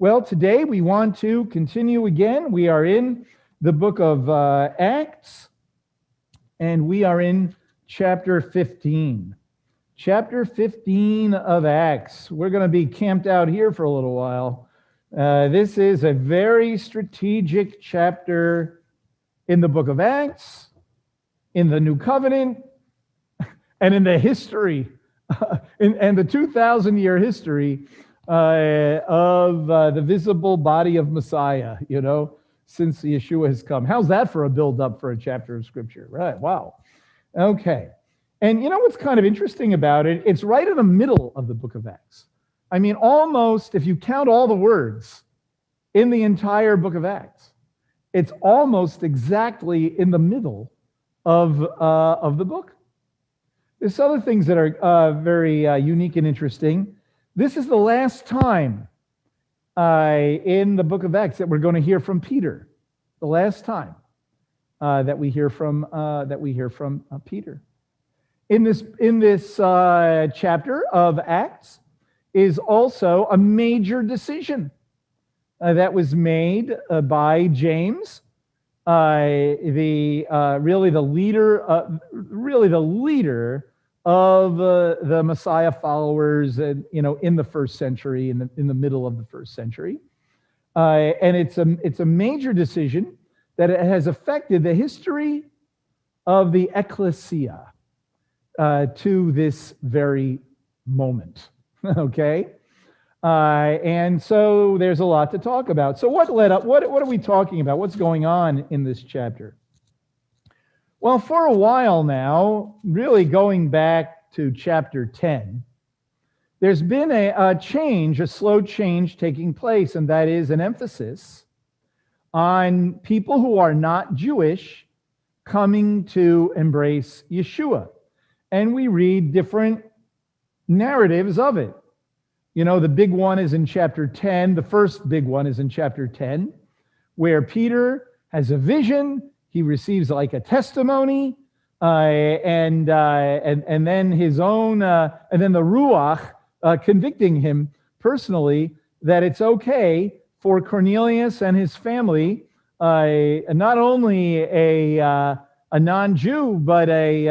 Well, today we want to continue again. We are in the book of uh, Acts, and we are in chapter 15. Chapter 15 of Acts. We're going to be camped out here for a little while. Uh, this is a very strategic chapter in the book of Acts, in the New Covenant, and in the history, in, and the 2,000 year history uh, of uh, the visible body of Messiah, you know, since Yeshua has come. How's that for a build up for a chapter of scripture? Right. Wow. Okay. And you know what's kind of interesting about it? It's right in the middle of the book of Acts. I mean, almost, if you count all the words in the entire book of Acts, it's almost exactly in the middle of, uh, of the book. There's other things that are uh, very uh, unique and interesting. This is the last time uh, in the book of Acts that we're going to hear from Peter. The last time uh, that we hear from uh, that we hear from uh, Peter. In this in this uh, chapter of Acts is also a major decision uh, that was made by James, the really the leader, really the leader of uh, the Messiah followers, and you know, in the first century, in the in the middle of the first century, uh, and it's a it's a major decision that it has affected the history of the ecclesia uh, to this very moment. okay. Uh, and so there's a lot to talk about. So what led up? What what are we talking about? What's going on in this chapter? Well, for a while now, really going back to chapter 10, there's been a, a, change, a slow change taking place, and that is an emphasis on people who are not Jewish coming to embrace Yeshua. And we read different narratives of it. You know, the big one is in chapter 10. The first big one is in chapter 10, where Peter has a vision he receives like a testimony, uh, and, uh, and, and then his own, uh, and then the Ruach uh, convicting him personally that it's okay for Cornelius and his family, uh, not only a, uh, a non Jew, but a,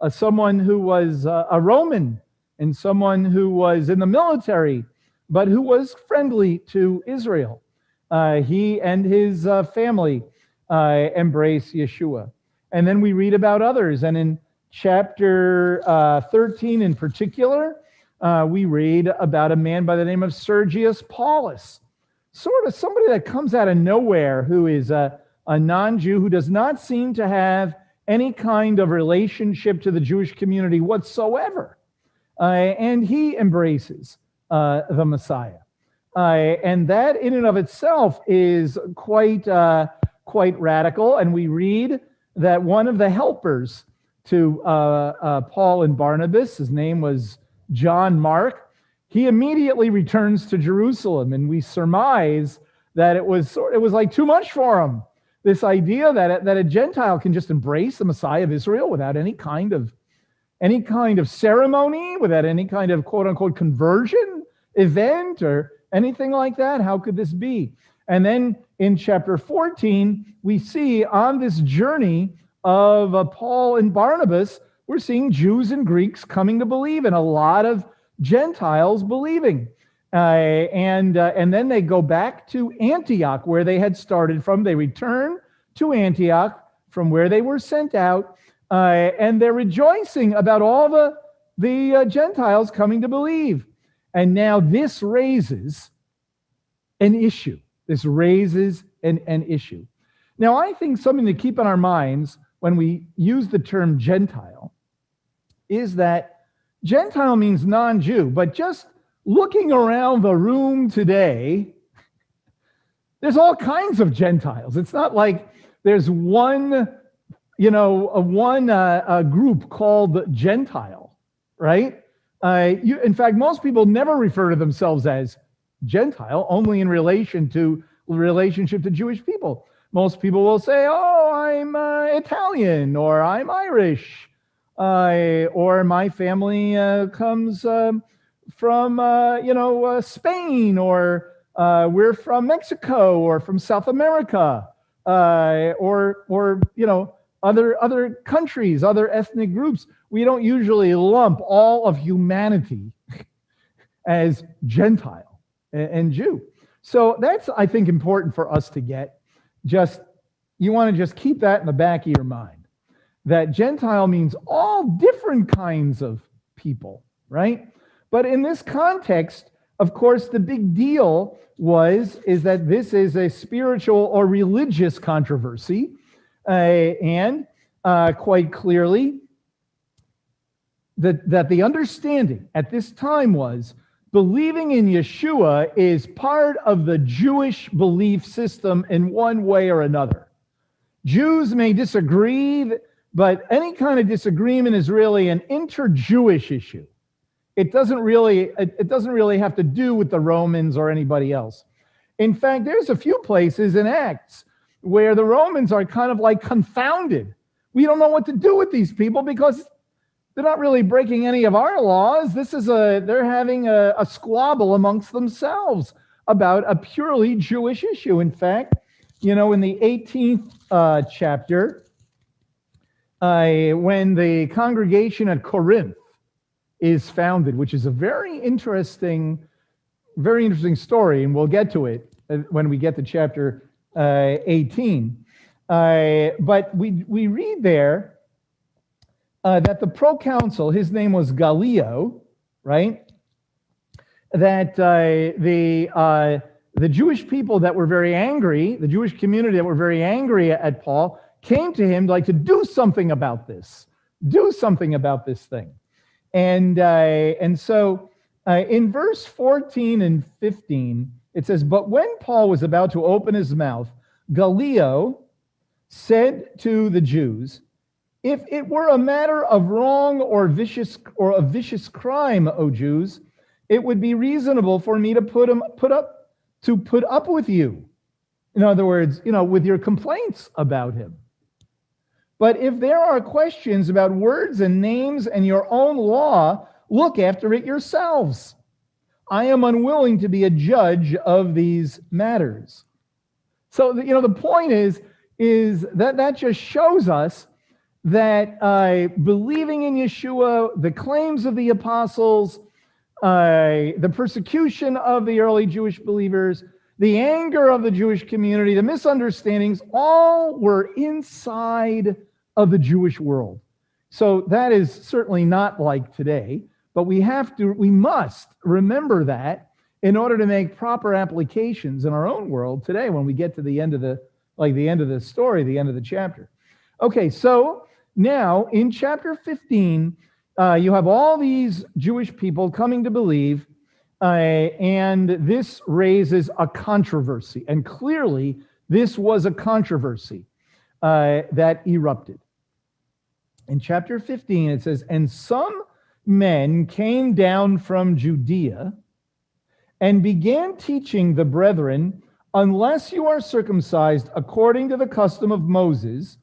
a, someone who was a Roman and someone who was in the military, but who was friendly to Israel. he and his family uh, embrace Yeshua. And then we read about others. And in chapter uh, 13 in particular, uh, we read about a man by the name of Sergius Paulus, sort of somebody that comes out of nowhere who is a, a non Jew who does not seem to have any kind of relationship to the Jewish community whatsoever. Uh, and he embraces uh, the Messiah. Uh, and that, in and of itself, is quite uh, quite radical. And we read that one of the helpers to uh, uh, Paul and Barnabas, his name was John Mark, he immediately returns to Jerusalem. And we surmise that it was, it was like too much for him. This idea that, that a Gentile can just embrace the Messiah of Israel without any kind of any kind of ceremony, without any kind of quote unquote conversion event or anything like that. How could this be? And then in chapter 14, we see on this journey of uh, Paul and Barnabas, we're seeing Jews and Greeks coming to believe and a lot of Gentiles believing. Uh, and, uh, and then they go back to Antioch, where they had started from. They return to Antioch from where they were sent out, uh, and they're rejoicing about all the, the uh, Gentiles coming to believe. And now this raises an issue. This raises an, an issue. Now, I think something to keep in our minds when we use the term Gentile is that Gentile means non Jew, but just looking around the room today, there's all kinds of Gentiles. It's not like there's one, you know, one uh, group called Gentile, right? Uh, you, in fact, most people never refer to themselves as Gentile only in relation to relationship to Jewish people. Most people will say, "Oh, I'm uh, Italian," or "I'm Irish," uh, or "My family uh, comes um, from uh, you know uh, Spain," or uh, we're from Mexico or from South America or or you know other other countries, other ethnic groups. We don't usually lump all of humanity as Gentile and, Jew. So that's I think important for us to get. Just you want to just keep that in the back of your mind that Gentile means all different kinds of people, right? But in this context, of course, the big deal was is that this is a spiritual or religious controversy, uh, and uh, quite clearly that that the understanding at this time was believing in Yeshua is part of the Jewish belief system in one way or another. Jews may disagree, but any kind of disagreement is really an inter-Jewish issue. It doesn't really it doesn't really have to do with the Romans or anybody else. In fact, there's a few places in Acts where the Romans are kind of like confounded. We don't know what to do with these people because they're not really breaking any of our laws. This is a they're having a, a squabble amongst themselves about a purely Jewish issue. In fact, you know, in the 18th uh, chapter, uh, when the congregation at Corinth is founded, which is a very interesting, very interesting story, and we'll get to it uh, when we get to chapter uh, 18. Uh, but we, we read there uh, that the proconsul, his name was Gallio, right? That uh, the uh, the Jewish people that were very angry, the Jewish community that were very angry at Paul, came to him like to do something about this, do something about this thing, and uh, and so uh, in verse 14 and 15 it says, but when Paul was about to open his mouth, Gallio said to the Jews, if it were a matter of wrong or vicious or a vicious crime, O Jews, it would be reasonable for me to put him put up to put up with you. In other words, you know, with your complaints about him. But if there are questions about words and names and your own law, look after it yourselves. I am unwilling to be a judge of these matters. So, you know, the point is, is that that just shows us that uh, believing in Yeshua, the claims of the apostles, uh, the persecution of the early Jewish believers, the anger of the Jewish community, the misunderstandings, all were inside of the Jewish world. So that is certainly not like today, but we have to, we must remember that in order to make proper applications in our own world today when we get to the end of the, like the end of the story, the end of the chapter. Okay, so now in chapter 15, uh, you have all these Jewish people coming to believe, uh, and this raises a controversy. And clearly, this was a controversy uh, that erupted. In chapter 15, it says, And some men came down from Judea and began teaching the brethren, Unless you are circumcised according to the custom of Moses,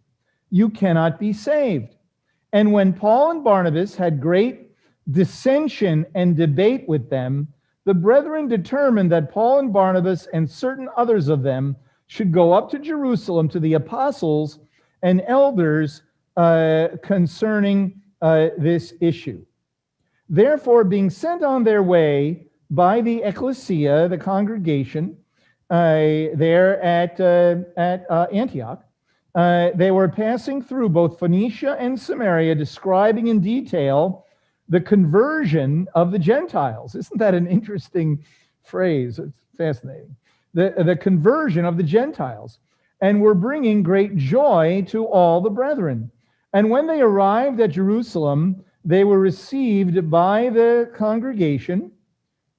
you cannot be saved. And when Paul and Barnabas had great dissension and debate with them, the brethren determined that Paul and Barnabas and certain others of them should go up to Jerusalem to the apostles and elders uh, concerning uh, this issue. Therefore, being sent on their way by the ecclesia, the congregation, uh, there at, uh, at uh, Antioch, uh, they were passing through both Phoenicia and Samaria, describing in detail the conversion of the Gentiles. Isn't that an interesting phrase? It's fascinating. The, the conversion of the Gentiles. And were bringing great joy to all the brethren. And when they arrived at Jerusalem, they were received by the congregation,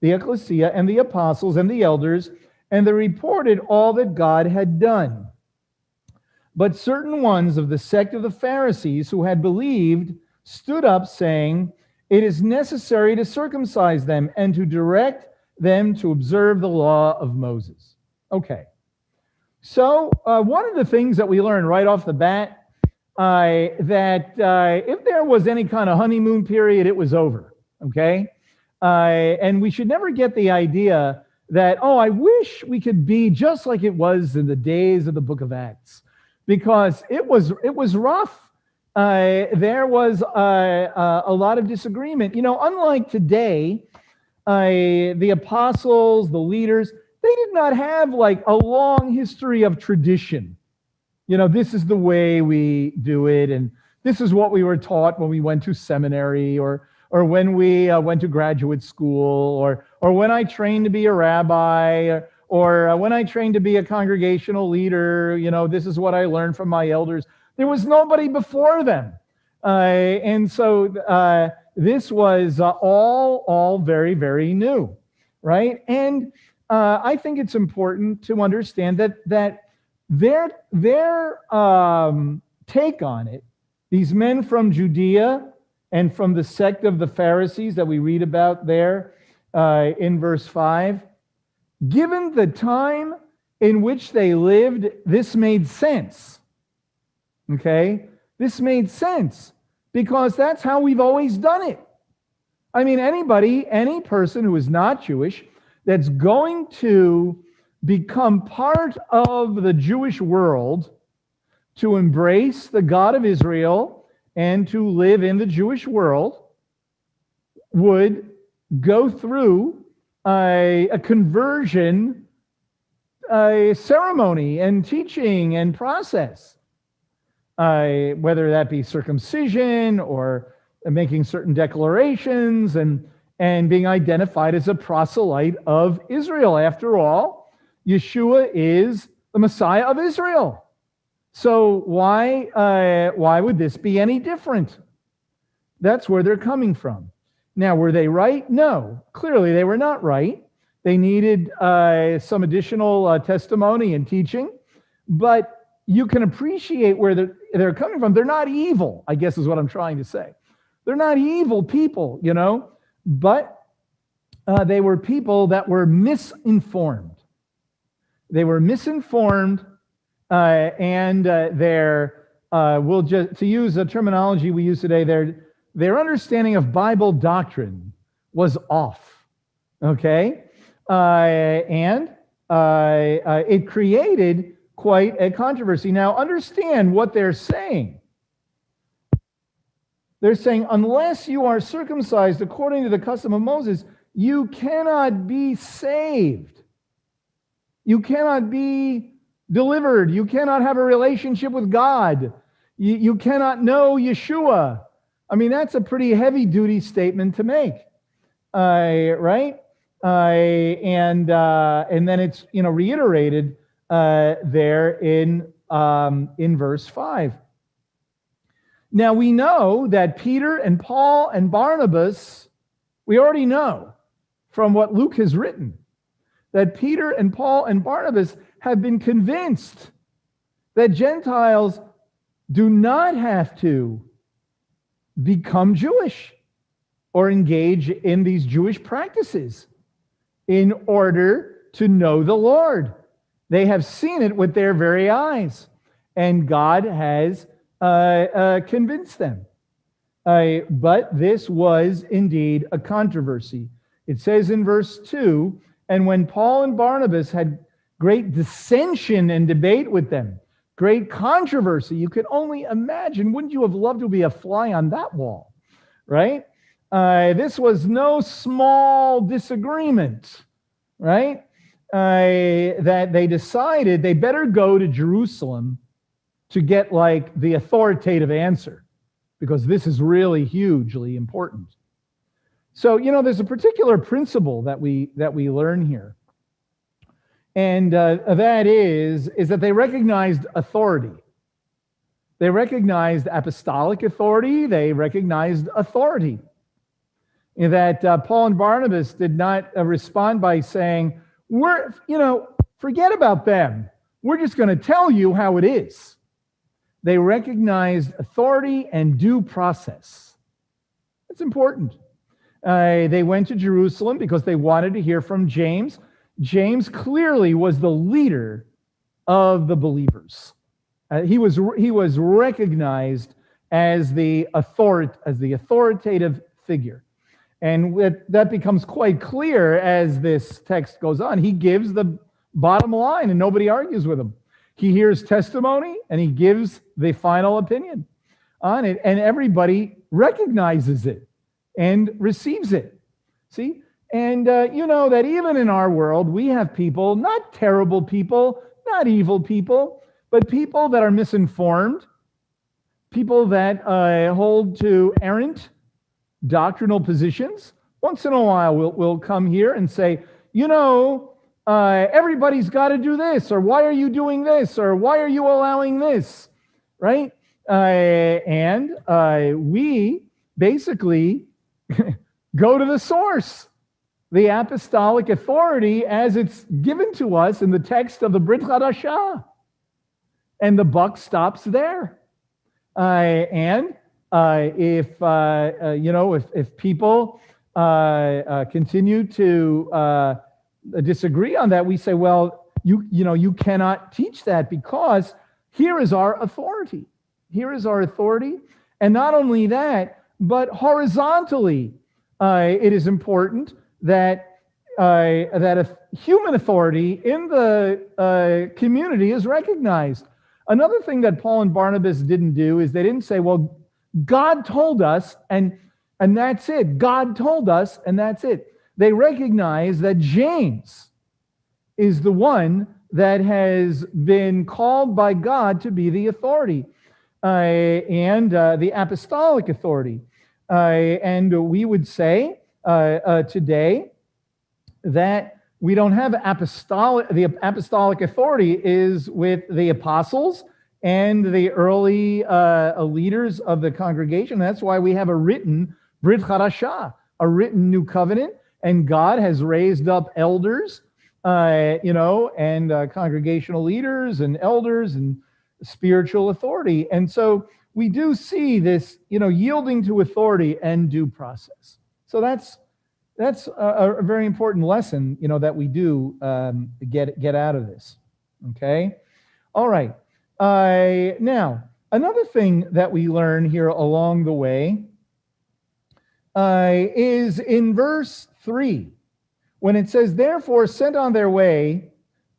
the ecclesia, and the apostles and the elders, and they reported all that God had done. But certain ones of the sect of the Pharisees who had believed stood up, saying, It is necessary to circumcise them and to direct them to observe the law of Moses. Okay. So, uh, one of the things that we learned right off the bat uh, that uh, if there was any kind of honeymoon period, it was over. Okay. Uh, and we should never get the idea that, oh, I wish we could be just like it was in the days of the book of Acts, because it was it was rough. Uh, there was a lot of disagreement. You know, unlike today, uh, the apostles, the leaders, they did not have like a long history of tradition. You know, this is the way we do it, and this is what we were taught when we went to seminary, or or when we uh, went to graduate school, or or when I trained to be a rabbi, or, or uh, when I trained to be a congregational leader. You know, this is what I learned from my elders. There was nobody before them, uh, and so uh, this was uh, all all very very new, right? And uh, I think it's important to understand that that their their um, take on it, these men from Judea and from the sect of the Pharisees that we read about there uh, in verse five, given the time in which they lived, this made sense. Okay, this made sense because that's how we've always done it. I mean, anybody, any person who is not Jewish that's going to become part of the Jewish world, to embrace the God of Israel and to live in the Jewish world, would go through a, a conversion a ceremony and teaching and process, uh, whether that be circumcision or making certain declarations and and being identified as a proselyte of Israel. After all, Yeshua is the Messiah of Israel. So why uh, why would this be any different? That's where they're coming from. Now, were they right? No, clearly they were not right. They needed uh, some additional uh, testimony and teaching, but you can appreciate where they're, they're coming from. They're not evil, I guess is what I'm trying to say. They're not evil people, you know but uh, they were people that were misinformed. They were misinformed, uh, and uh, their uh, we'll just to use a terminology we use today, their their understanding of Bible doctrine was off. Okay, uh, and uh, it created quite a controversy. Now, understand what they're saying. They're saying, unless you are circumcised according to the custom of Moses, you cannot be saved. You cannot be delivered. You cannot have a relationship with God. You, you cannot know Yeshua. I mean, that's a pretty heavy duty statement to make, uh, right? Uh, and uh, and then it's you know reiterated uh, there in um, in verse five. Now we know that Peter and Paul and Barnabas, we already know from what Luke has written, that Peter and Paul and Barnabas have been convinced that Gentiles do not have to become Jewish or engage in these Jewish practices in order to know the Lord. They have seen it with their very eyes, and God has uh, uh, convince them. Uh, but this was indeed a controversy. It says in verse 2 And when Paul and Barnabas had great dissension and debate with them, great controversy, you could only imagine, wouldn't you have loved to be a fly on that wall, right? Uh, this was no small disagreement, right? Uh, that they decided they better go to Jerusalem to get like the authoritative answer because this is really hugely important. So, you know, there's a particular principle that we that we learn here. And uh, that is is that they recognized authority. They recognized apostolic authority, they recognized authority. In that uh, Paul and Barnabas did not uh, respond by saying, "We're, you know, forget about them. We're just going to tell you how it is." They recognized authority and due process. That's important. Uh, they went to Jerusalem because they wanted to hear from James. James clearly was the leader of the believers. Uh, he, was, he was recognized as the, author, as the authoritative figure. And that becomes quite clear as this text goes on. He gives the bottom line and nobody argues with him. He hears testimony and he gives the final opinion on it, and everybody recognizes it and receives it. See? And uh, you know that even in our world, we have people, not terrible people, not evil people, but people that are misinformed, people that uh, hold to errant doctrinal positions. Once in a while, we'll, we'll come here and say, you know, uh, everybody's got to do this, or why are you doing this, or why are you allowing this, right? Uh, and uh, we basically go to the source, the apostolic authority as it's given to us in the text of the Brit Hadashah. And the buck stops there. Uh, and uh, if, uh, uh, you know, if, if people continue to disagree on that, we say, well, you, you know, you cannot teach that because here is our authority. Here is our authority. And not only that, but horizontally, uh, it is important that uh, that a human authority in the uh, community is recognized. Another thing that Paul and Barnabas didn't do is they didn't say, "Well, God told us," and and that's it. God told us, and that's it. They recognize that James is the one that has been called by God to be the authority uh, and uh, the apostolic authority. Uh, and we would say today that we don't have apostolic, the apostolic authority is with the apostles and the early uh, leaders of the congregation. That's why we have a written Brit Hadashah, a written new covenant, and God has raised up elders, uh, you know, and uh, congregational leaders and elders and spiritual authority. And so we do see this, you know, yielding to authority and due process. So that's that's a, a very important lesson, you know, that we do um, get get out of this. Okay, all right. Uh, now another thing that we learn here along the way uh, is in verse three when it says, "Therefore, sent on their way."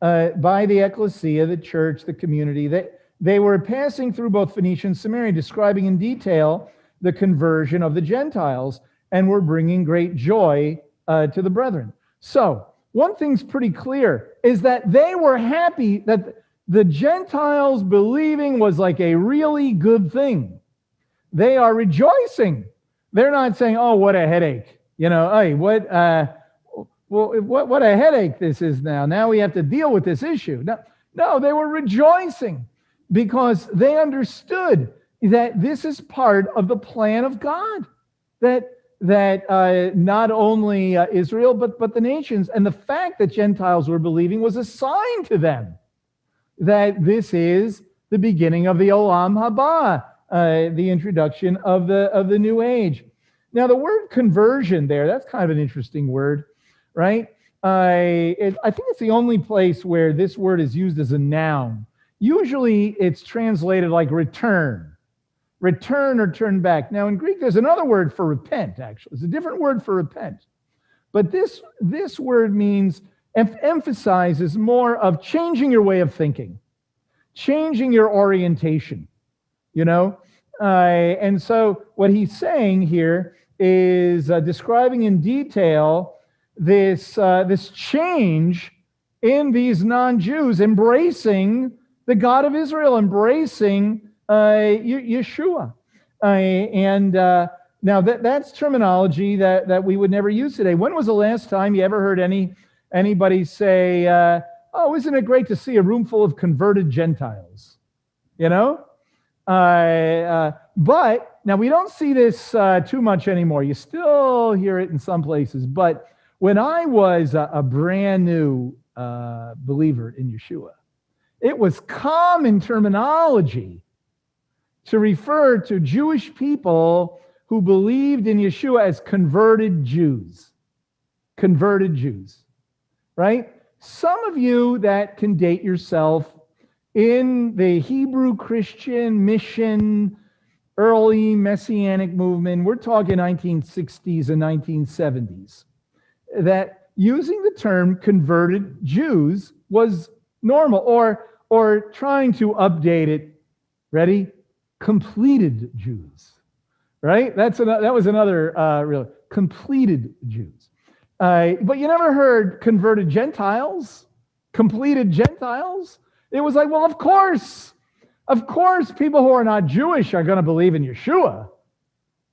Uh, by the ecclesia, the church, the community, that they were passing through both Phoenicia and Samaria, describing in detail the conversion of the Gentiles, and we're bringing great joy uh, to the brethren. So, one thing's pretty clear is that they were happy that the Gentiles believing was like a really good thing. They are rejoicing. They're not saying, "Oh, what a headache!" You know, hey, what, uh, well, what, what a headache this is now. Now we have to deal with this issue. No, no, they were rejoicing because they understood that this is part of the plan of God, that that uh, not only uh, Israel but but the nations, and the fact that Gentiles were believing was a sign to them that this is the beginning of the Olam Haba, uh, the introduction of the of the new age. Now, the word conversion there, that's kind of an interesting word, right? Uh, it, I think it's the only place where this word is used as a noun. Usually it's translated like return, return or turn back. Now, in Greek, there's another word for repent, actually. It's a different word for repent. But this, this word means, emphasizes more of changing your way of thinking, changing your orientation, you know? Uh, and so what he's saying here is uh, describing in detail this, uh, this change in these non Jews embracing the God of Israel embracing Yeshua. Uh, and uh, now that, that's terminology that, that we would never use today. When was the last time you ever heard any anybody say, uh, "Oh, isn't it great to see a room full of converted Gentiles"? You know. Uh, uh, but now we don't see this too much anymore. You still hear it in some places, but when I was a, a brand new believer in Yeshua, it was common terminology to refer to Jewish people who believed in Yeshua as converted Jews. Converted Jews, right? Some of you that can date yourself in the Hebrew Christian mission early messianic movement, we're talking 1960s and 1970s, that using the term converted Jews was normal or or trying to update it ready completed Jews right? That's an, that was another uh, real completed Jews. Uh, but you never heard converted Gentiles completed Gentiles? It was like well of course of course, people who are not Jewish are going to believe in Yeshua.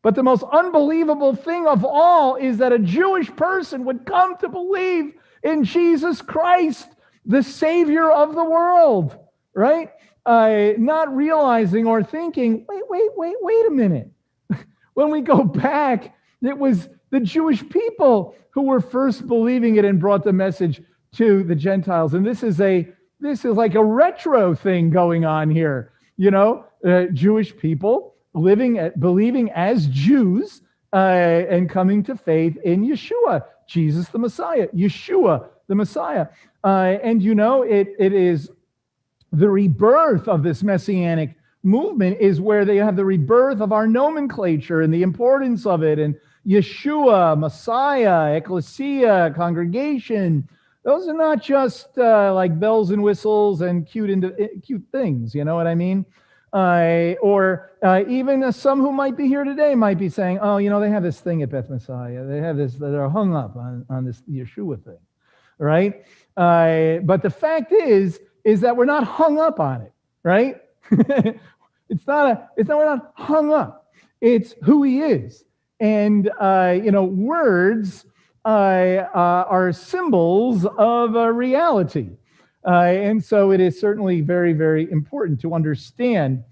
But the most unbelievable thing of all is that a Jewish person would come to believe in Jesus Christ, the Savior of the world, right? Uh, not realizing or thinking, wait, wait, wait, wait a minute. when we go back, it was the Jewish people who were first believing it and brought the message to the Gentiles. And this is a this is like a retro thing going on here. You know, uh, Jewish people living, at, believing as Jews uh, and coming to faith in Yeshua, Jesus the Messiah, Yeshua the Messiah. Uh, and you know, it, it is the rebirth of this messianic movement is where they have the rebirth of our nomenclature and the importance of it and Yeshua, Messiah, ecclesia, congregation, those are not just uh, like bells and whistles and cute into, eh, cute things. You know what I mean? Uh, or uh, even some who might be here today might be saying, "Oh, you know, they have this thing at Beth Messiah. They have this. They're hung up on on this Yeshua thing, right?" Uh, but the fact is, is that we're not hung up on it, right? it's not a. It's not. We're not hung up. It's who He is, and uh, you know, words uh, uh, are symbols of a reality. Uh, and so it is certainly very, very important to understand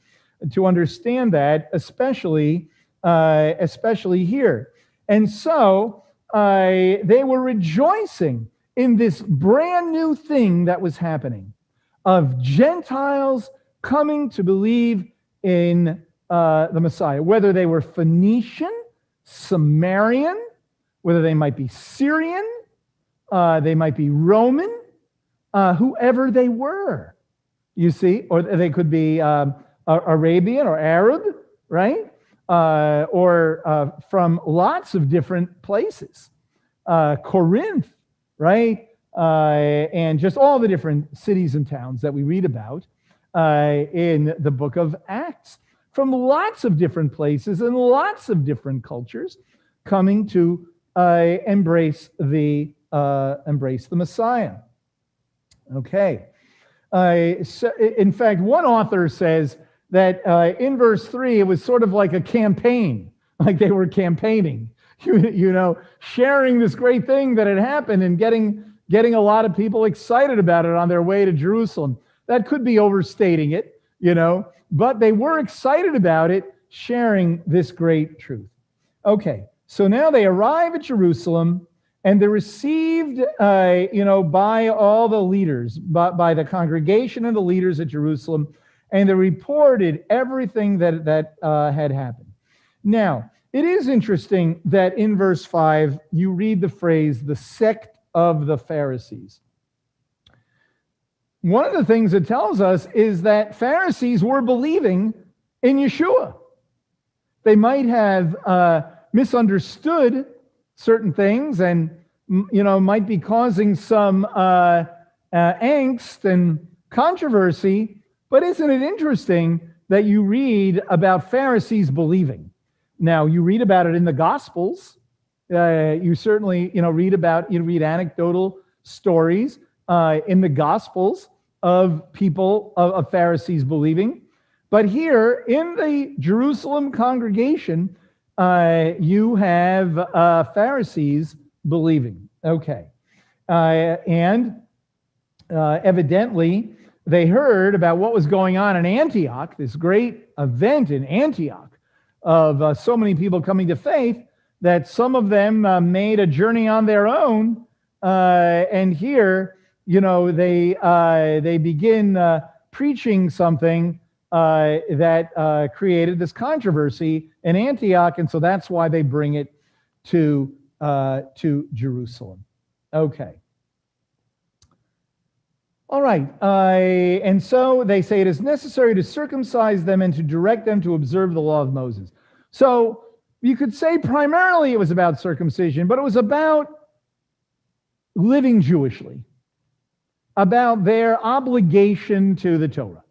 to understand that, especially uh, especially here. And so uh, they were rejoicing in this brand new thing that was happening of Gentiles coming to believe in uh, the Messiah, whether they were Phoenician, Samaritan, whether they might be Syrian, uh, they might be Roman, uh, whoever they were, you see, or they could be um, Arabian or Arab, right? Uh, or uh, from lots of different places. Uh, Corinth, right? Uh, and just all the different cities and towns that we read about in the book of Acts from lots of different places and lots of different cultures coming to uh, embrace the uh, embrace the Messiah. Okay. Uh, so in fact, one author says that uh, in verse three, it was sort of like a campaign, like they were campaigning, you, you know, sharing this great thing that had happened and getting getting a lot of people excited about it on their way to Jerusalem. That could be overstating it, you know, but they were excited about it, sharing this great truth. Okay, so now they arrive at Jerusalem and they're received, uh, you know, by all the leaders, by, by the congregation and the leaders at Jerusalem, and they reported everything that, that uh, had happened. Now, it is interesting that in verse 5, you read the phrase, the sect of the Pharisees. One of the things it tells us is that Pharisees were believing in Yeshua. They might have. Uh, misunderstood certain things and you know might be causing some uh, uh, angst and controversy but isn't it interesting that you read about pharisees believing now you read about it in the gospels uh, you certainly you know read about you read anecdotal stories uh, in the gospels of people of, of pharisees believing but here in the jerusalem congregation uh, you have uh, Pharisees believing. Okay. Uh, and uh, evidently, they heard about what was going on in Antioch, this great event in Antioch of uh, so many people coming to faith, that some of them uh, made a journey on their own. and here, you know, they, they begin preaching something uh, that uh, created this controversy in Antioch, and so that's why they bring it to uh, to Jerusalem. Okay. All right. Uh, and so they say it is necessary to circumcise them and to direct them to observe the law of Moses. So you could say primarily it was about circumcision, but it was about living Jewishly, about their obligation to the Torah.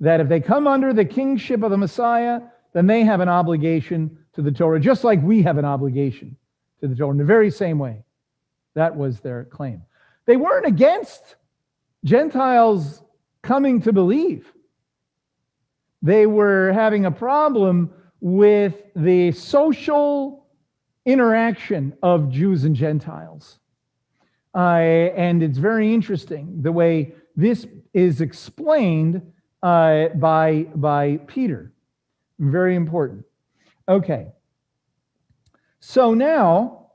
That if they come under the kingship of the Messiah, then they have an obligation to the Torah, just like we have an obligation to the Torah in the very same way. That was their claim. They weren't against Gentiles coming to believe. They were having a problem with the social interaction of Jews and Gentiles. Uh, and it's very interesting the way this is explained uh, by, by Peter. Very important. Okay. So now,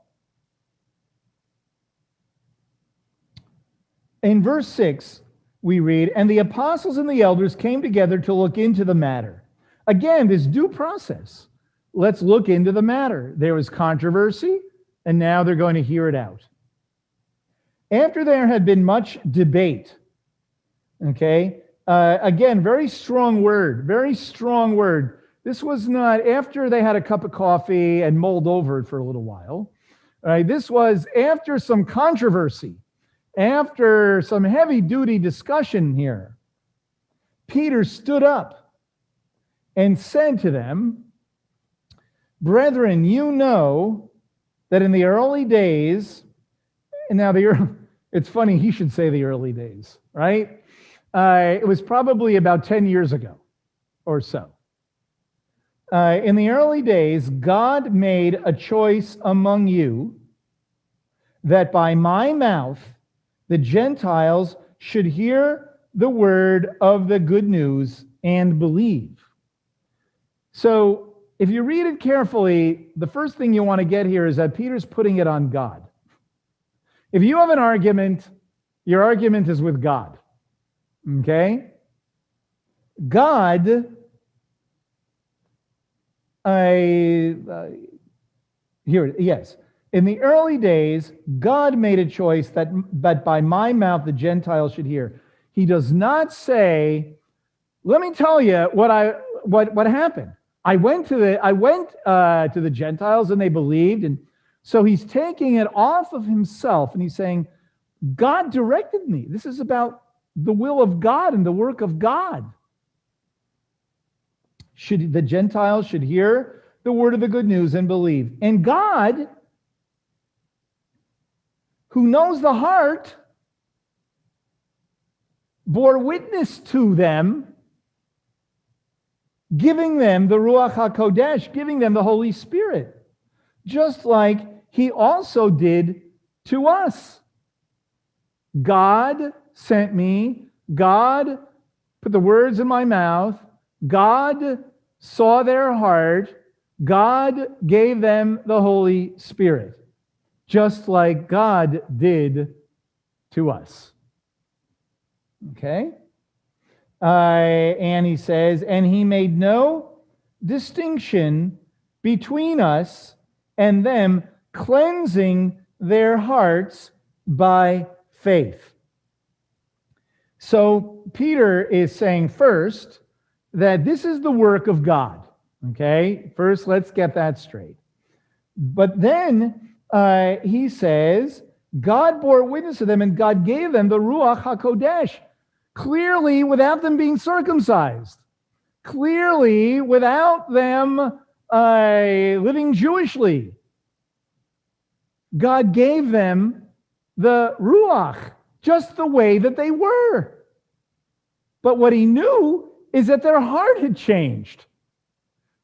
in verse 6, we read, And the apostles and the elders came together to look into the matter. Again, this due process. Let's look into the matter. There was controversy, and now they're going to hear it out. After there had been much debate, okay, uh, again, very strong word, very strong word. This was not after they had a cup of coffee and mulled over it for a little while. Right? This was after some controversy, after some heavy duty discussion here. Peter stood up and said to them, Brethren, you know that in the early days, and now the it's funny he should say the early days, right? Uh, it was probably about 10 years ago or so. Uh, in the early days, God made a choice among you that by my mouth the Gentiles should hear the word of the good news and believe. So, if you read it carefully, the first thing you want to get here is that Peter's putting it on God. If you have an argument, your argument is with God. Okay? God, I, uh, here, yes. In the early days, God made a choice that, that by my mouth the Gentiles should hear. He does not say, let me tell you what I what what happened. I went to the I went uh, to the Gentiles and they believed, and so he's taking it off of himself and he's saying, God directed me. This is about the will of God and the work of God. Should the Gentiles should hear the word of the good news and believe. And God, who knows the heart, bore witness to them, giving them the Ruach HaKodesh, giving them the Holy Spirit, just like he also did to us. God sent me. God put the words in my mouth. God saw their heart. God gave them the Holy Spirit, just like God did to us. Okay? Uh, and he says, and he made no distinction between us and them, cleansing their hearts by faith. So Peter is saying first that this is the work of God. Okay, first let's get that straight. But then uh, he says, God bore witness to them and God gave them the Ruach HaKodesh, clearly without them being circumcised, clearly without them uh, living Jewishly. God gave them the Ruach just the way that they were. But what he knew is that their heart had changed.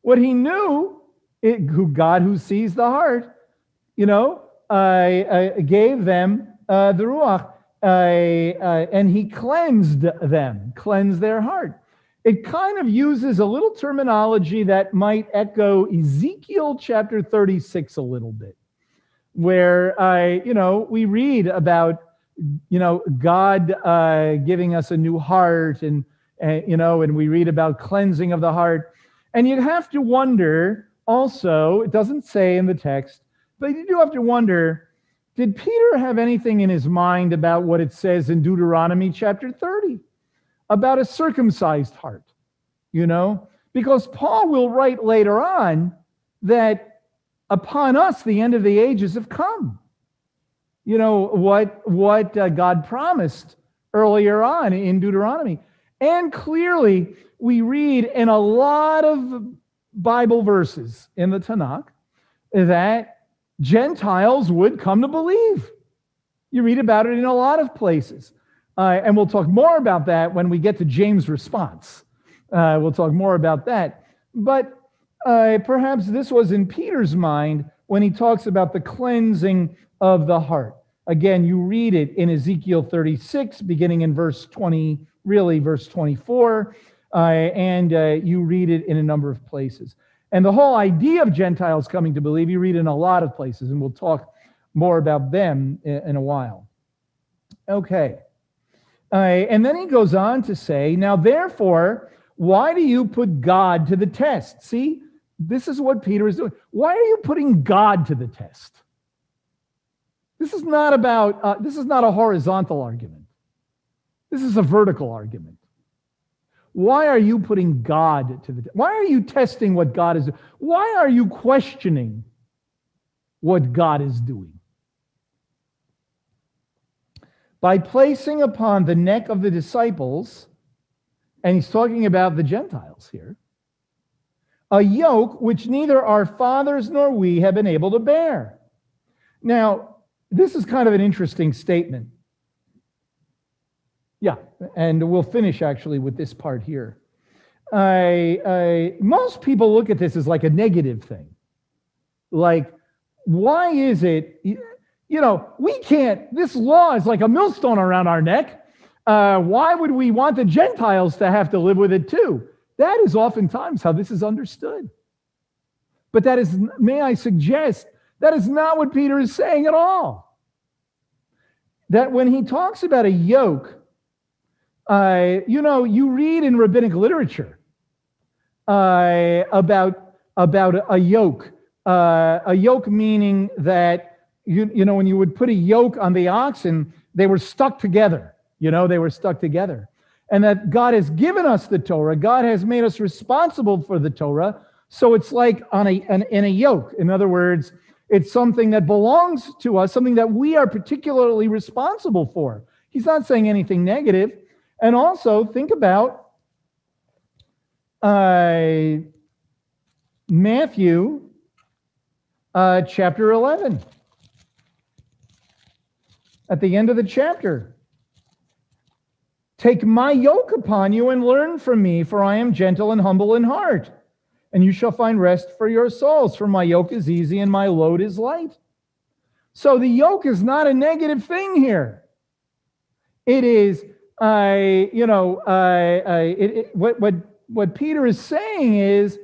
What he knew, it, who God who sees the heart, you know, I, uh, gave them uh, the ruach, uh, uh, and he cleansed them, cleansed their heart. It kind of uses a little terminology that might echo Ezekiel chapter 36 a little bit, where I, you know, we read about you know, God uh, giving us a new heart, and, and you know, and we read about cleansing of the heart, and you have to wonder. Also, it doesn't say in the text, but you do have to wonder did Peter have anything in his mind about what it says in Deuteronomy chapter 30 about a circumcised heart? You know, because Paul will write later on that upon us the end of the ages have come. You know, what, what uh, God promised earlier on in Deuteronomy. And clearly, we read in a lot of Bible verses in the Tanakh that Gentiles would come to believe. You read about it in a lot of places. Uh, and we'll talk more about that when we get to James' response. Uh, we'll talk more about that. But uh, perhaps this was in Peter's mind when he talks about the cleansing of the heart. Again, you read it in Ezekiel 36, beginning in verse 20, really verse 24, uh, and uh, you read it in a number of places. And the whole idea of Gentiles coming to believe, you read in a lot of places, and we'll talk more about them in, a while. Okay. Uh, and then he goes on to say, Now therefore, why do you put God to the test? See, this is what Peter is doing. Why are you putting God to the test? This is not about, uh, this is not a horizontal argument. This is a vertical argument. Why are you putting God to the test? Why are you testing what God is doing? Why are you questioning what God is doing? By placing upon the neck of the disciples, and he's talking about the Gentiles here, a yoke which neither our fathers nor we have been able to bear. Now, this is kind of an interesting statement. Yeah, and we'll finish actually with this part here. I, I, most people look at this as like a negative thing. Like, why is it, you know, we can't, this law is like a millstone around our neck. Uh, why would we want the Gentiles to have to live with it too? That is oftentimes how this is understood. But that is, may I suggest, that is not what Peter is saying at all. That when he talks about a yoke, uh, you know, you read in rabbinic literature uh, about, about a yoke. Uh, a yoke meaning that, you, you know, when you would put a yoke on the oxen, they were stuck together. You know, they were stuck together. And that God has given us the Torah. God has made us responsible for the Torah. So it's like on a, an, in a yoke. In other words, it's something that belongs to us, something that we are particularly responsible for. He's not saying anything negative. And also think about uh, Matthew uh, chapter 11. At the end of the chapter, take my yoke upon you and learn from me, for I am gentle and humble in heart and you shall find rest for your souls, for my yoke is easy and my load is light. So the yoke is not a negative thing here. It is, uh, you know, uh, uh, it, it, what, what, what Peter is saying is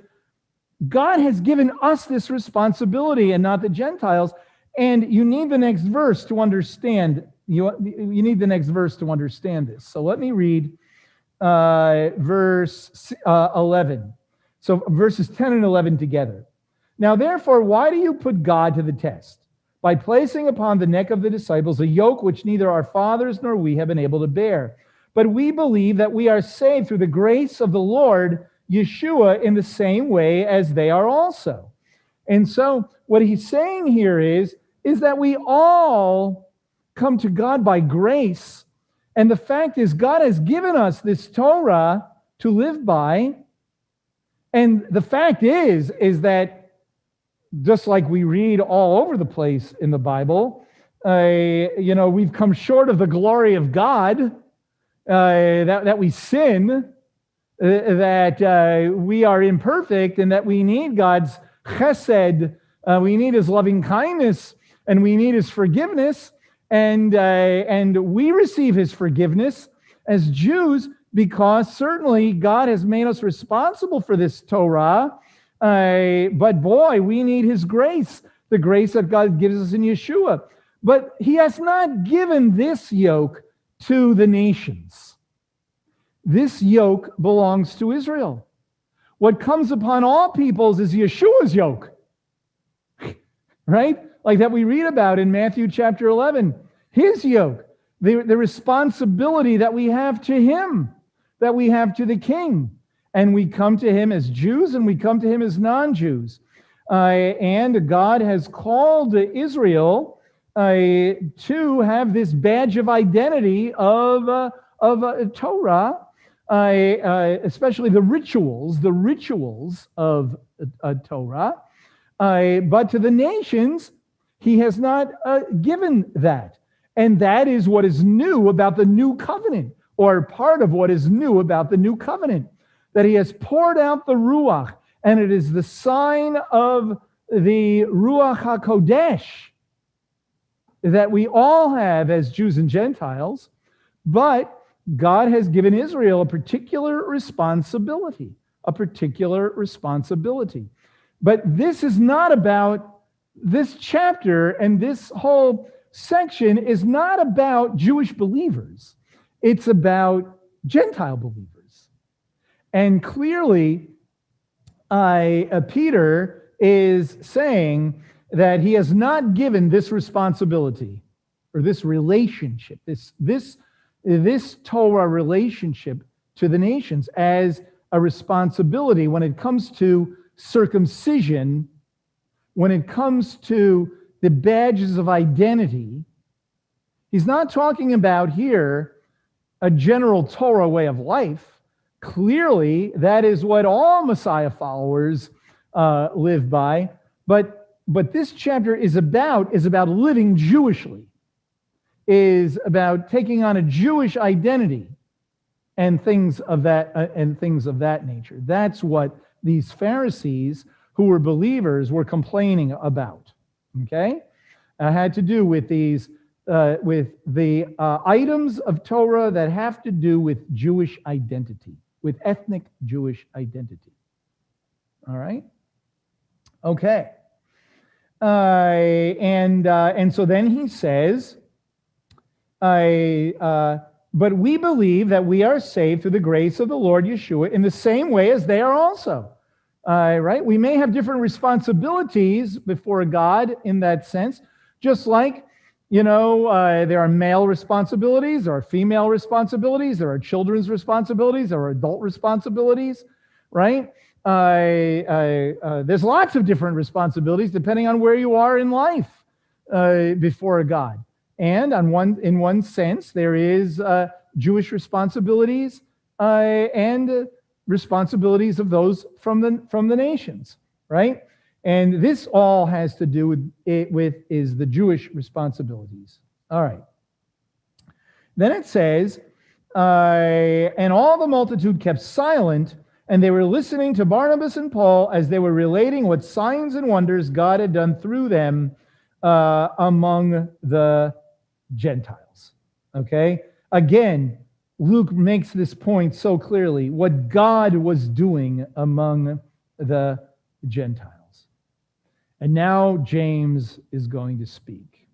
God has given us this responsibility and not the Gentiles. And you need the next verse to understand. You, you need the next verse to understand this. So let me read uh, verse uh, 11. So verses 10 and 11 together. Now, therefore, why do you put God to the test? By placing upon the neck of the disciples a yoke which neither our fathers nor we have been able to bear. But we believe that we are saved through the grace of the Lord Yeshua in the same way as they are also. And so, what he's saying here is, is that we all come to God by grace. And the fact is, God has given us this Torah to live by and the fact is, is that just like we read all over the place in the Bible, uh, you know, we've come short of the glory of God, uh, that, that we sin, uh, that uh, we are imperfect, and that we need God's chesed, uh, we need his loving kindness, and we need his forgiveness. And, uh, and we receive his forgiveness as Jews because certainly God has made us responsible for this Torah. Uh, but boy, we need his grace, the grace that God gives us in Yeshua. But he has not given this yoke to the nations. This yoke belongs to Israel. What comes upon all peoples is Yeshua's yoke. right? like that we read about in Matthew chapter 11. His yoke, the, the responsibility that we have to him, that we have to the king. And we come to him as Jews and we come to him as non Jews. Uh, and God has called Israel uh, to have this badge of identity of, uh, of uh, Torah, uh, uh, especially the rituals, the rituals of Torah. but to the nations, he has not given that. And that is what is new about the new covenant, or part of what is new about the new covenant, that he has poured out the Ruach, and it is the sign of the Ruach HaKodesh that we all have as Jews and Gentiles, but God has given Israel a particular responsibility, a particular responsibility. But this is not about this chapter and this whole section is not about Jewish believers, it's about Gentile believers. And clearly, I, uh, Peter is saying that he has not given this responsibility or this relationship, this, this, this Torah relationship to the nations as a responsibility when it comes to circumcision, when it comes to the badges of identity. He's not talking about here a general Torah way of life. Clearly, that is what all Messiah followers uh, live by. But but this chapter is about is about living Jewishly, is about taking on a Jewish identity and things of that uh, and things of that nature. That's what these Pharisees who were believers were complaining about. Okay, uh, had to do with these uh, with the uh, items of Torah that have to do with Jewish identity, with ethnic Jewish identity. All right. Okay. Uh, and, uh, and so then he says, I, uh, but we believe that we are saved through the grace of the Lord Yeshua in the same way as they are also. Uh, right? We may have different responsibilities before God in that sense, just like, you know, uh, there are male responsibilities, there are female responsibilities, there are children's responsibilities, there are adult responsibilities, right? Uh, there's lots of different responsibilities depending on where you are in life uh, before God. And on one, in one sense, there is uh, Jewish responsibilities and responsibilities of those from the from the nations, right? And this all has to do with it, with is the Jewish responsibilities. All right. Then it says, uh, and all the multitude kept silent and they were listening to Barnabas and Paul as they were relating what signs and wonders God had done through them uh, among the Gentiles. Okay? Again, Luke makes this point so clearly what God was doing among the Gentiles. And now James is going to speak.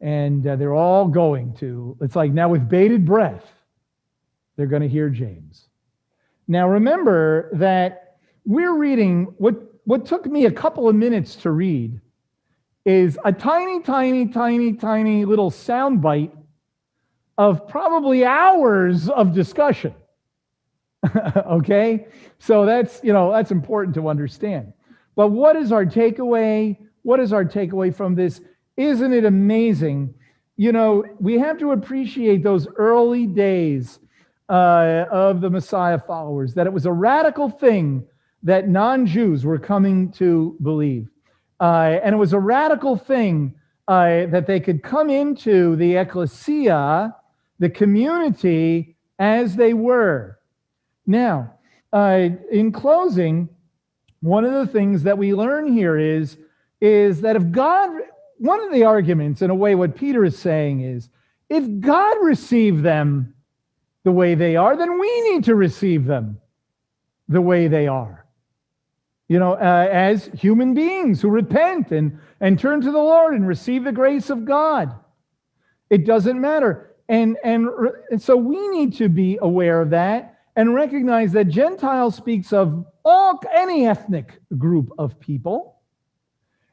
And uh, they're all going to, it's like now with bated breath, they're going to hear James. Now, remember that we're reading what, what took me a couple of minutes to read is a tiny, tiny, tiny, tiny little soundbite of probably hours of discussion. okay? So that's, you know, that's important to understand. But what is our takeaway? What is our takeaway from this? Isn't it amazing? You know, we have to appreciate those early days uh, of the Messiah followers, that it was a radical thing that non Jews were coming to believe. Uh, and it was a radical thing uh, that they could come into the ecclesia, the community, as they were. Now, uh, in closing, one of the things that we learn here is, is that if God, one of the arguments, in a way, what Peter is saying is, if God received them the way they are, then we need to receive them the way they are. You know, uh, as human beings who repent and, and turn to the Lord and receive the grace of God. It doesn't matter. And, and, and so we need to be aware of that and recognize that Gentile speaks of all any ethnic group of people.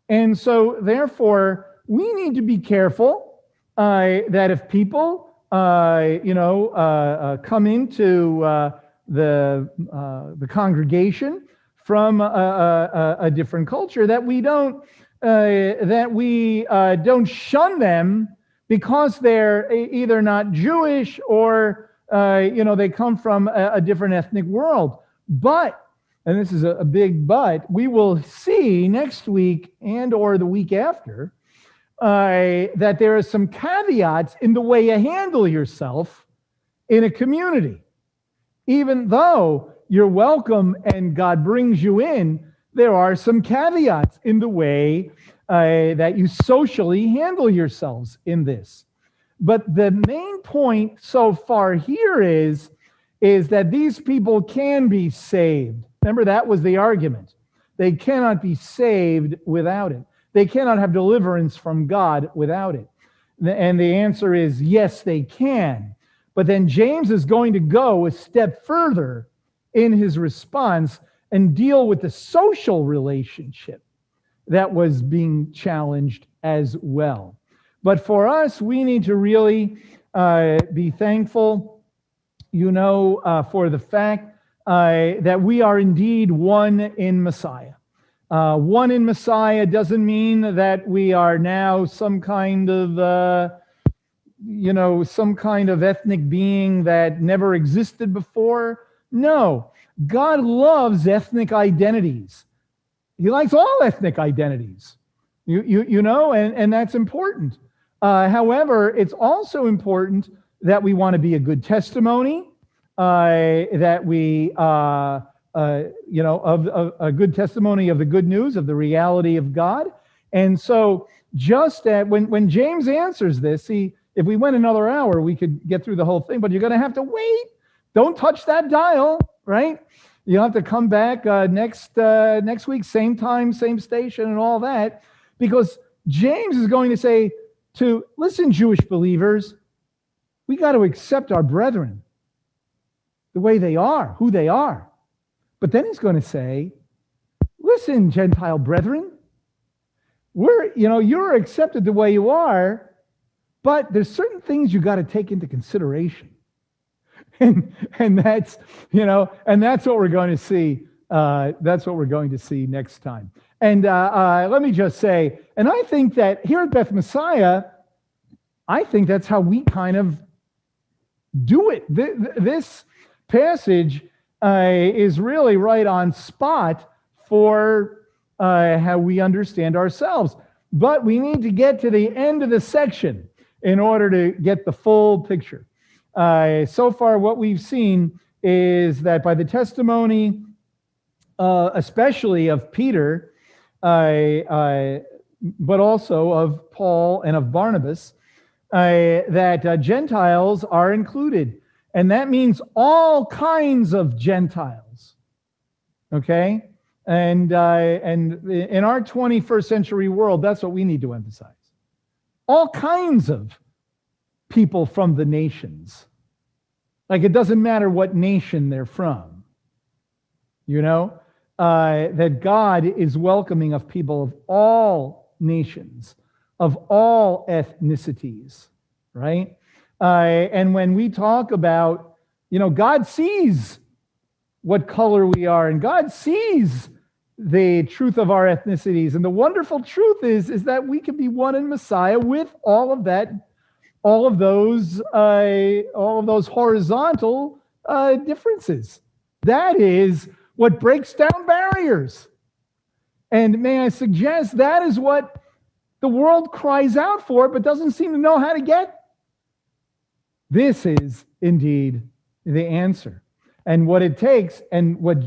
And so, therefore, we need to be careful uh, that if people, uh, you know, uh, uh come into uh, the uh, the congregation from a, a, a, different culture, that we don't that we don't shun them because they're either not Jewish or you know they come from a, a different ethnic world, but and this is a big but, we will see next week and or the week after uh, that there are some caveats in the way you handle yourself in a community. Even though you're welcome and God brings you in, there are some caveats in the way uh, that you socially handle yourselves in this. But the main point so far here is, is that these people can be saved Remember, that was the argument. They cannot be saved without it. They cannot have deliverance from God without it. And the answer is yes, they can. But then James is going to go a step further in his response and deal with the social relationship that was being challenged as well. But for us, we need to really uh, be thankful, you know, uh, for the fact uh, that we are indeed one in Messiah. Uh, one in Messiah doesn't mean that we are now some kind of, uh, you know, some kind of ethnic being that never existed before. No, God loves ethnic identities. He likes all ethnic identities, you, you, you know, and, and that's important. Uh, however, it's also important that we want to be a good testimony uh, that we, uh, you know, of, of, a good testimony of the good news of the reality of God. And so, just at, when when James answers this, see, if we went another hour, we could get through the whole thing. But you're going to have to wait. Don't touch that dial, right? You'll have to come back uh, next uh, next week, same time, same station, and all that, because James is going to say to listen, Jewish believers, we got to accept our brethren the way they are, who they are. But then he's going to say, listen, Gentile brethren, we're, you know, you're accepted the way you are, but there's certain things you got to take into consideration. And, and that's, you know, and that's what we're going to see. Uh, that's what we're going to see next time. And uh, uh, let me just say, and I think that here at Beth Messiah, I think that's how we kind of do it. This, passage uh, is really right on spot for uh, how we understand ourselves. But we need to get to the end of the section in order to get the full picture. Uh, so far, what we've seen is that by the testimony, uh, especially of Peter, uh, uh, but also of Paul and of Barnabas, that Gentiles are included and that means all kinds of Gentiles. Okay? And, uh, and in our 21st century world, that's what we need to emphasize. All kinds of people from the nations. Like it doesn't matter what nation they're from. You know? Uh, that God is welcoming of people of all nations, of all ethnicities, right? Uh, and when we talk about, you know, God sees what color we are, and God sees the truth of our ethnicities. And the wonderful truth is, is that we can be one in Messiah with all of that, all of those, uh, all of those horizontal uh, differences. That is what breaks down barriers. And may I suggest that is what the world cries out for, but doesn't seem to know how to get. This is indeed the answer. And what it takes, and what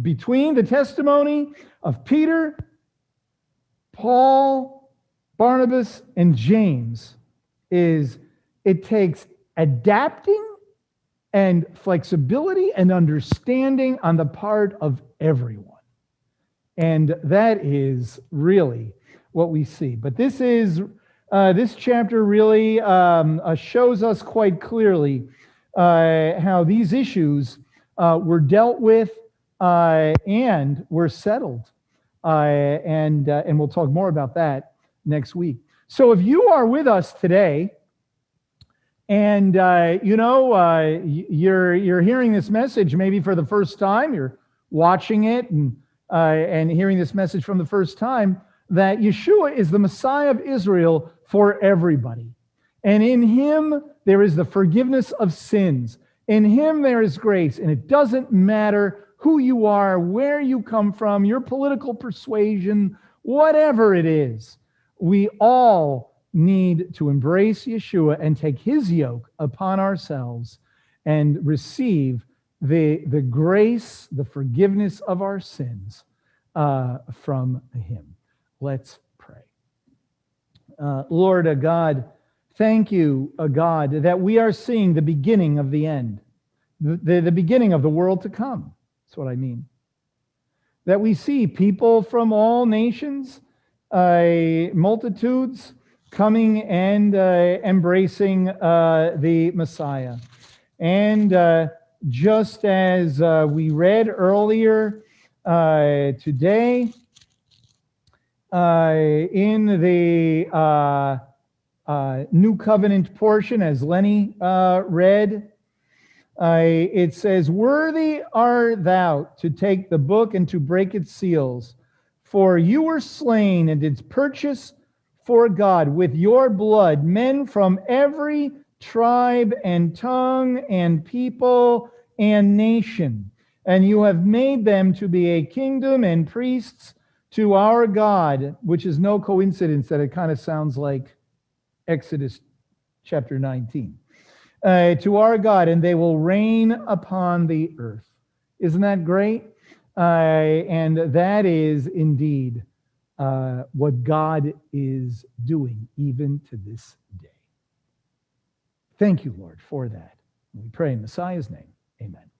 between the testimony of Peter, Paul, Barnabas, and James is it takes adapting and flexibility and understanding on the part of everyone. And that is really what we see. But this is uh, this chapter really um, uh, shows us quite clearly uh, how these issues uh, were dealt with uh, and were settled and, uh, and we'll talk more about that next week. So if you are with us today, and you know you're you're hearing this message maybe for the first time, you're watching it and and hearing this message from the first time that Yeshua is the Messiah of Israel for everybody, and in Him there is the forgiveness of sins. In Him there is grace, and it doesn't matter who you are, where you come from, your political persuasion, whatever it is. We all need to embrace Yeshua and take his yoke upon ourselves and receive the, the grace, the forgiveness of our sins uh, from him. Let's pray. Uh, Lord, uh, God, thank you, uh, God, that we are seeing the beginning of the end, the, the, beginning of the world to come. That's what I mean. That we see people from all nations, uh, multitudes, coming and uh, embracing uh, the Messiah. And uh, just as uh, we read earlier uh, today Uh, in the uh, uh, New Covenant portion, as Lenny read, it says, Worthy art thou to take the book and to break its seals, for you were slain and didst purchase for God with your blood men from every tribe and tongue and people and nation. And you have made them to be a kingdom and priests to our God, which is no coincidence that it kind of sounds like Exodus chapter 19. Uh, to our God, and they will reign upon the earth. Isn't that great? Uh, and that is indeed uh, what God is doing even to this day. Thank you, Lord, for that. We pray in Messiah's name. Amen.